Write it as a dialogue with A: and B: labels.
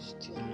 A: Cristo.